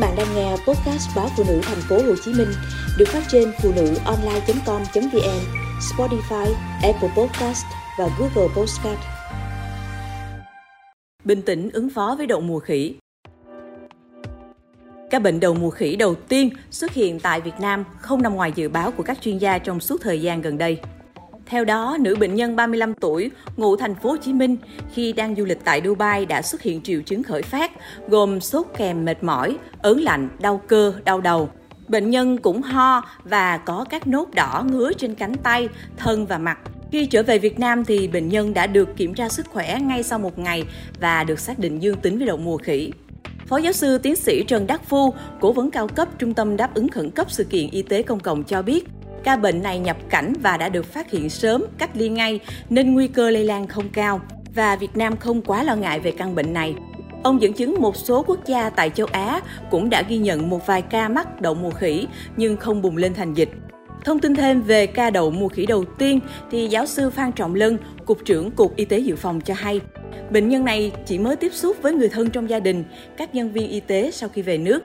bạn đang nghe podcast báo phụ nữ thành phố Hồ Chí Minh được phát trên phụ nữ online.com.vn, Spotify, Apple Podcast và Google Podcast. Bình tĩnh ứng phó với đậu mùa khỉ. Các bệnh đầu mùa khỉ đầu tiên xuất hiện tại Việt Nam không nằm ngoài dự báo của các chuyên gia trong suốt thời gian gần đây. Theo đó, nữ bệnh nhân 35 tuổi, ngụ thành phố Hồ Chí Minh, khi đang du lịch tại Dubai đã xuất hiện triệu chứng khởi phát, gồm sốt kèm mệt mỏi, ớn lạnh, đau cơ, đau đầu. Bệnh nhân cũng ho và có các nốt đỏ ngứa trên cánh tay, thân và mặt. Khi trở về Việt Nam thì bệnh nhân đã được kiểm tra sức khỏe ngay sau một ngày và được xác định dương tính với đậu mùa khỉ. Phó giáo sư tiến sĩ Trần Đắc Phu, cố vấn cao cấp Trung tâm đáp ứng khẩn cấp sự kiện y tế công cộng cho biết, Ca bệnh này nhập cảnh và đã được phát hiện sớm, cách ly ngay nên nguy cơ lây lan không cao và Việt Nam không quá lo ngại về căn bệnh này. Ông dẫn chứng một số quốc gia tại châu Á cũng đã ghi nhận một vài ca mắc đậu mùa khỉ nhưng không bùng lên thành dịch. Thông tin thêm về ca đậu mùa khỉ đầu tiên thì giáo sư Phan Trọng Lân, Cục trưởng Cục Y tế Dự phòng cho hay, bệnh nhân này chỉ mới tiếp xúc với người thân trong gia đình, các nhân viên y tế sau khi về nước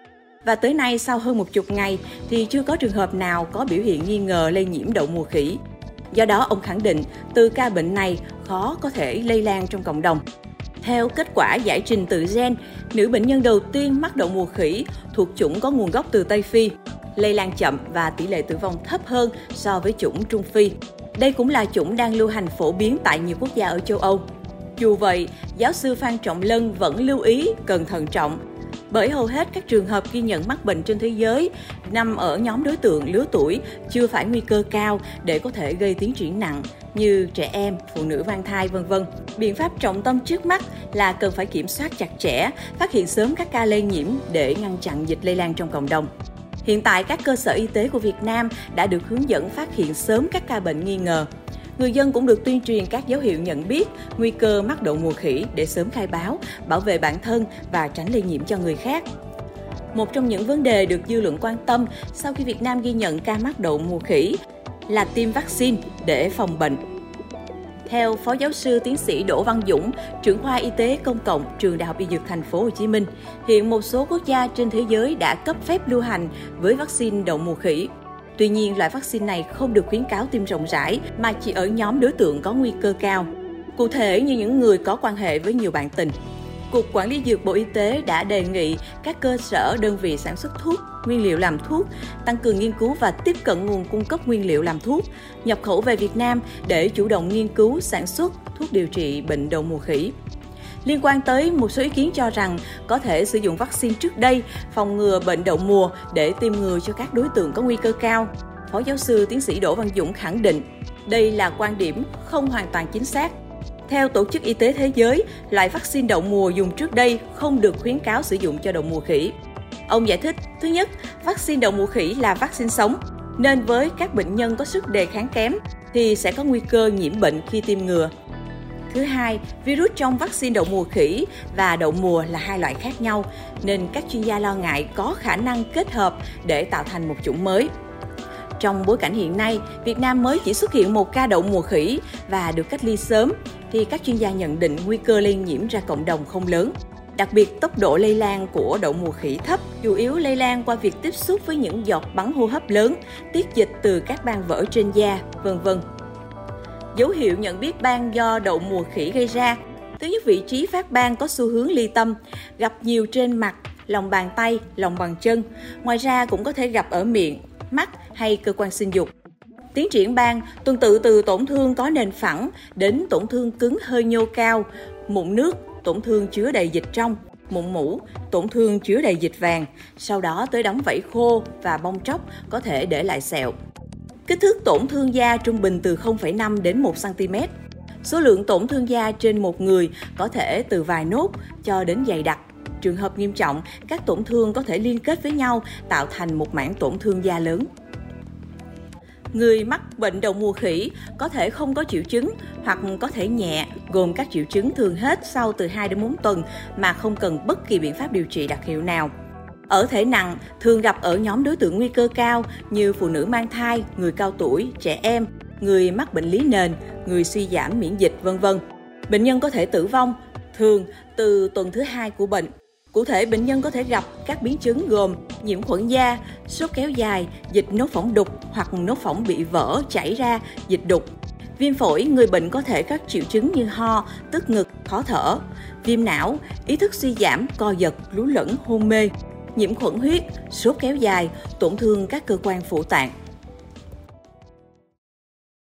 và tới nay sau hơn một chục ngày thì chưa có trường hợp nào có biểu hiện nghi ngờ lây nhiễm đậu mùa khỉ. Do đó, ông khẳng định từ ca bệnh này khó có thể lây lan trong cộng đồng. Theo kết quả giải trình tự gen, nữ bệnh nhân đầu tiên mắc đậu mùa khỉ thuộc chủng có nguồn gốc từ Tây Phi, lây lan chậm và tỷ lệ tử vong thấp hơn so với chủng Trung Phi. Đây cũng là chủng đang lưu hành phổ biến tại nhiều quốc gia ở châu Âu. Dù vậy, giáo sư Phan Trọng Lân vẫn lưu ý cần thận trọng bởi hầu hết các trường hợp ghi nhận mắc bệnh trên thế giới nằm ở nhóm đối tượng lứa tuổi chưa phải nguy cơ cao để có thể gây tiến triển nặng như trẻ em, phụ nữ mang thai vân vân. Biện pháp trọng tâm trước mắt là cần phải kiểm soát chặt chẽ, phát hiện sớm các ca lây nhiễm để ngăn chặn dịch lây lan trong cộng đồng. Hiện tại các cơ sở y tế của Việt Nam đã được hướng dẫn phát hiện sớm các ca bệnh nghi ngờ người dân cũng được tuyên truyền các dấu hiệu nhận biết nguy cơ mắc đậu mùa khỉ để sớm khai báo, bảo vệ bản thân và tránh lây nhiễm cho người khác. Một trong những vấn đề được dư luận quan tâm sau khi Việt Nam ghi nhận ca mắc đậu mùa khỉ là tiêm vaccine để phòng bệnh. Theo Phó Giáo sư Tiến sĩ Đỗ Văn Dũng, trưởng khoa y tế công cộng trường Đại học Y Dược Thành phố Hồ Chí Minh, hiện một số quốc gia trên thế giới đã cấp phép lưu hành với vaccine đậu mùa khỉ. Tuy nhiên, loại vaccine này không được khuyến cáo tiêm rộng rãi mà chỉ ở nhóm đối tượng có nguy cơ cao. Cụ thể như những người có quan hệ với nhiều bạn tình. Cục Quản lý Dược Bộ Y tế đã đề nghị các cơ sở đơn vị sản xuất thuốc, nguyên liệu làm thuốc tăng cường nghiên cứu và tiếp cận nguồn cung cấp nguyên liệu làm thuốc, nhập khẩu về Việt Nam để chủ động nghiên cứu sản xuất thuốc điều trị bệnh đậu mùa khỉ. Liên quan tới một số ý kiến cho rằng có thể sử dụng vaccine trước đây phòng ngừa bệnh đậu mùa để tiêm ngừa cho các đối tượng có nguy cơ cao. Phó giáo sư tiến sĩ Đỗ Văn Dũng khẳng định đây là quan điểm không hoàn toàn chính xác. Theo Tổ chức Y tế Thế giới, loại vaccine đậu mùa dùng trước đây không được khuyến cáo sử dụng cho đậu mùa khỉ. Ông giải thích, thứ nhất, vaccine đậu mùa khỉ là vaccine sống, nên với các bệnh nhân có sức đề kháng kém thì sẽ có nguy cơ nhiễm bệnh khi tiêm ngừa. Thứ hai, virus trong vaccine đậu mùa khỉ và đậu mùa là hai loại khác nhau, nên các chuyên gia lo ngại có khả năng kết hợp để tạo thành một chủng mới. Trong bối cảnh hiện nay, Việt Nam mới chỉ xuất hiện một ca đậu mùa khỉ và được cách ly sớm, thì các chuyên gia nhận định nguy cơ lây nhiễm ra cộng đồng không lớn. Đặc biệt, tốc độ lây lan của đậu mùa khỉ thấp, chủ yếu lây lan qua việc tiếp xúc với những giọt bắn hô hấp lớn, tiết dịch từ các ban vỡ trên da, vân vân dấu hiệu nhận biết ban do đậu mùa khỉ gây ra. Thứ nhất, vị trí phát ban có xu hướng ly tâm, gặp nhiều trên mặt, lòng bàn tay, lòng bàn chân. Ngoài ra cũng có thể gặp ở miệng, mắt hay cơ quan sinh dục. Tiến triển ban tuần tự từ tổn thương có nền phẳng đến tổn thương cứng hơi nhô cao, mụn nước, tổn thương chứa đầy dịch trong, mụn mũ tổn thương chứa đầy dịch vàng, sau đó tới đóng vảy khô và bong tróc có thể để lại sẹo. Kích thước tổn thương da trung bình từ 0,5 đến 1 cm. Số lượng tổn thương da trên một người có thể từ vài nốt cho đến dày đặc. Trường hợp nghiêm trọng, các tổn thương có thể liên kết với nhau tạo thành một mảng tổn thương da lớn. Người mắc bệnh đậu mùa khỉ có thể không có triệu chứng hoặc có thể nhẹ, gồm các triệu chứng thường hết sau từ 2 đến 4 tuần mà không cần bất kỳ biện pháp điều trị đặc hiệu nào. Ở thể nặng, thường gặp ở nhóm đối tượng nguy cơ cao như phụ nữ mang thai, người cao tuổi, trẻ em, người mắc bệnh lý nền, người suy giảm miễn dịch, vân vân. Bệnh nhân có thể tử vong thường từ tuần thứ hai của bệnh. Cụ thể, bệnh nhân có thể gặp các biến chứng gồm nhiễm khuẩn da, sốt kéo dài, dịch nốt phỏng đục hoặc nốt phỏng bị vỡ, chảy ra, dịch đục. Viêm phổi, người bệnh có thể các triệu chứng như ho, tức ngực, khó thở. Viêm não, ý thức suy giảm, co giật, lú lẫn, hôn mê. Nhiễm khuẩn huyết, sốt kéo dài, tổn thương các cơ quan phụ tạng.